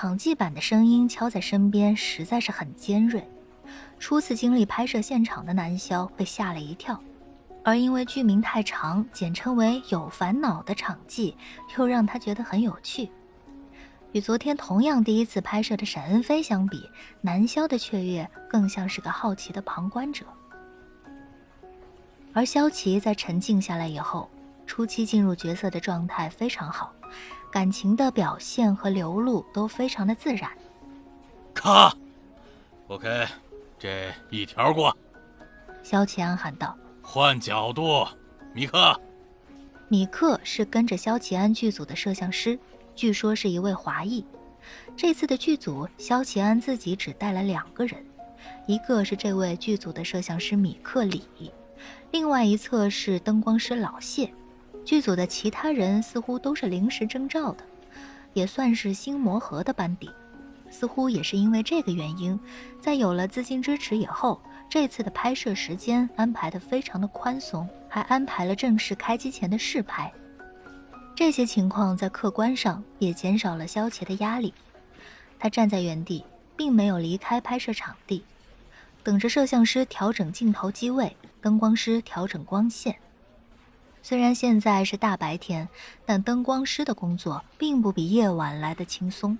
场记版的声音敲在身边，实在是很尖锐。初次经历拍摄现场的南萧被吓了一跳，而因为剧名太长，简称为“有烦恼”的场记，又让他觉得很有趣。与昨天同样第一次拍摄的沈恩飞相比，南萧的雀跃更像是个好奇的旁观者。而萧琪在沉静下来以后，初期进入角色的状态非常好，感情的表现和流露都非常的自然。咔，OK，这一条过。萧齐安喊道：“换角度，米克。”米克是跟着萧齐安剧组的摄像师。据说是一位华裔。这次的剧组，萧齐安自己只带了两个人，一个是这位剧组的摄像师米克里，另外一侧是灯光师老谢。剧组的其他人似乎都是临时征召的，也算是新磨合的班底。似乎也是因为这个原因，在有了资金支持以后，这次的拍摄时间安排的非常的宽松，还安排了正式开机前的试拍。这些情况在客观上也减少了萧琪的压力。他站在原地，并没有离开拍摄场地，等着摄像师调整镜头机位，灯光师调整光线。虽然现在是大白天，但灯光师的工作并不比夜晚来的轻松。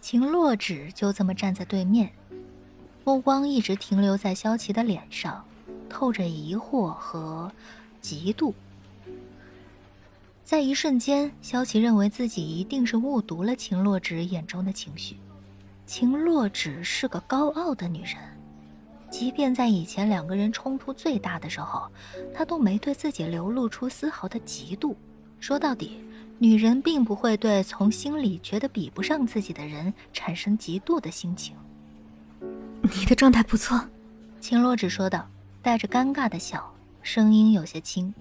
秦洛芷就这么站在对面，目光一直停留在萧琪的脸上，透着疑惑和嫉妒。在一瞬间，萧琪认为自己一定是误读了秦洛芷眼中的情绪。秦洛芷是个高傲的女人，即便在以前两个人冲突最大的时候，他都没对自己流露出丝毫的嫉妒。说到底，女人并不会对从心里觉得比不上自己的人产生嫉妒的心情。你的状态不错，秦洛芷说道，带着尴尬的笑，声音有些轻。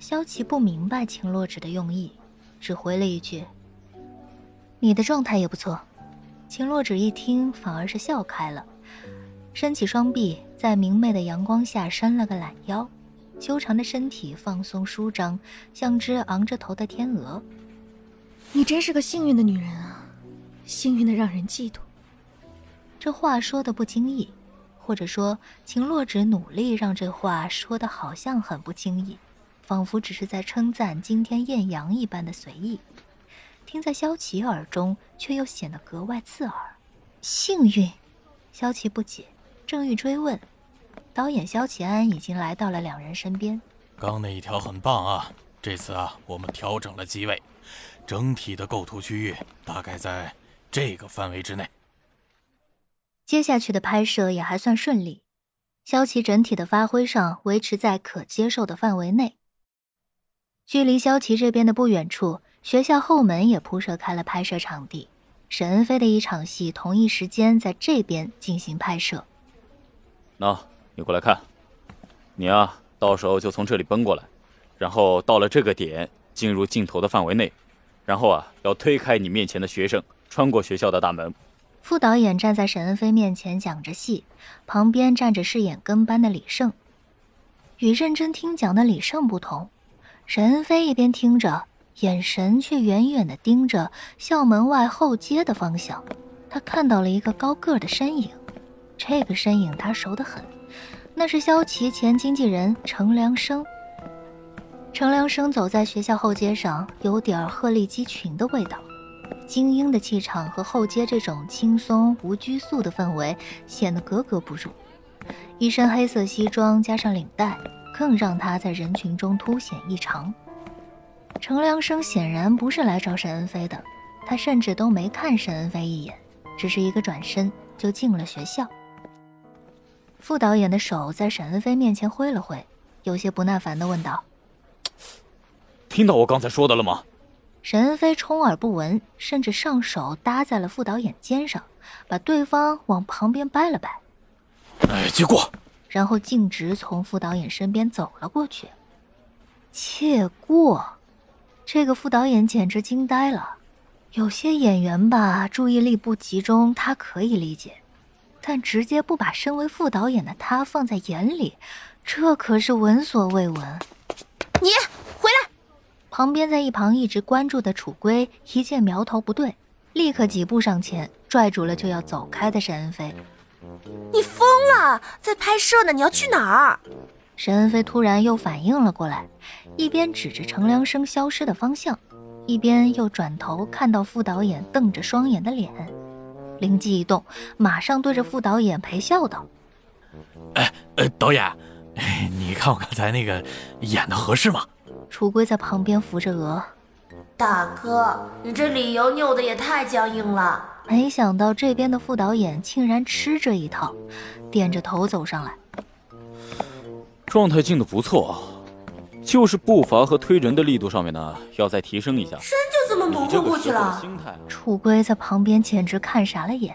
萧琪不明白秦洛芷的用意，只回了一句：“你的状态也不错。”秦洛芷一听，反而是笑开了，伸起双臂，在明媚的阳光下伸了个懒腰，修长的身体放松舒张，像只昂着头的天鹅。你真是个幸运的女人啊，幸运的让人嫉妒。这话说的不经意，或者说秦洛只努力让这话说的好像很不经意。仿佛只是在称赞今天艳阳一般的随意，听在萧琪耳中却又显得格外刺耳。幸运，萧琪不解，正欲追问，导演萧齐安已经来到了两人身边。刚那一条很棒啊，这次啊我们调整了机位，整体的构图区域大概在这个范围之内。接下去的拍摄也还算顺利，萧琪整体的发挥上维持在可接受的范围内。距离萧琪这边的不远处，学校后门也铺设开了拍摄场地。沈恩飞的一场戏同一时间在这边进行拍摄。那，你过来看，你啊，到时候就从这里奔过来，然后到了这个点进入镜头的范围内，然后啊，要推开你面前的学生，穿过学校的大门。副导演站在沈恩飞面前讲着戏，旁边站着饰演跟班的李胜。与认真听讲的李胜不同。沈恩飞一边听着，眼神却远远地盯着校门外后街的方向。他看到了一个高个的身影，这个身影他熟得很，那是萧琪前经纪人程良生。程良生走在学校后街上，有点鹤立鸡群的味道，精英的气场和后街这种轻松无拘束的氛围显得格格不入。一身黑色西装加上领带。更让他在人群中凸显异常。程良生显然不是来找沈恩飞的，他甚至都没看沈恩飞一眼，只是一个转身就进了学校。副导演的手在沈恩飞面前挥了挥，有些不耐烦的问道：“听到我刚才说的了吗？”沈恩飞充耳不闻，甚至上手搭在了副导演肩上，把对方往旁边掰了掰。“哎，借过。”然后径直从副导演身边走了过去。借过，这个副导演简直惊呆了。有些演员吧，注意力不集中，他可以理解，但直接不把身为副导演的他放在眼里，这可是闻所未闻。你回来！旁边在一旁一直关注的楚归一见苗头不对，立刻几步上前，拽住了就要走开的沈恩飞。你疯了，在拍摄呢，你要去哪儿？沈恩飞突然又反应了过来，一边指着程良生消失的方向，一边又转头看到副导演瞪着双眼的脸，灵机一动，马上对着副导演陪笑道：“哎，呃，导演，你看我刚才那个演的合适吗？”楚归在旁边扶着额：“大哥，你这理由拗的也太僵硬了。”没想到这边的副导演竟然吃这一套，点着头走上来。状态进的不错，就是步伐和推人的力度上面呢，要再提升一下。真就这么蒙混过去了？楚归在旁边简直看傻了眼。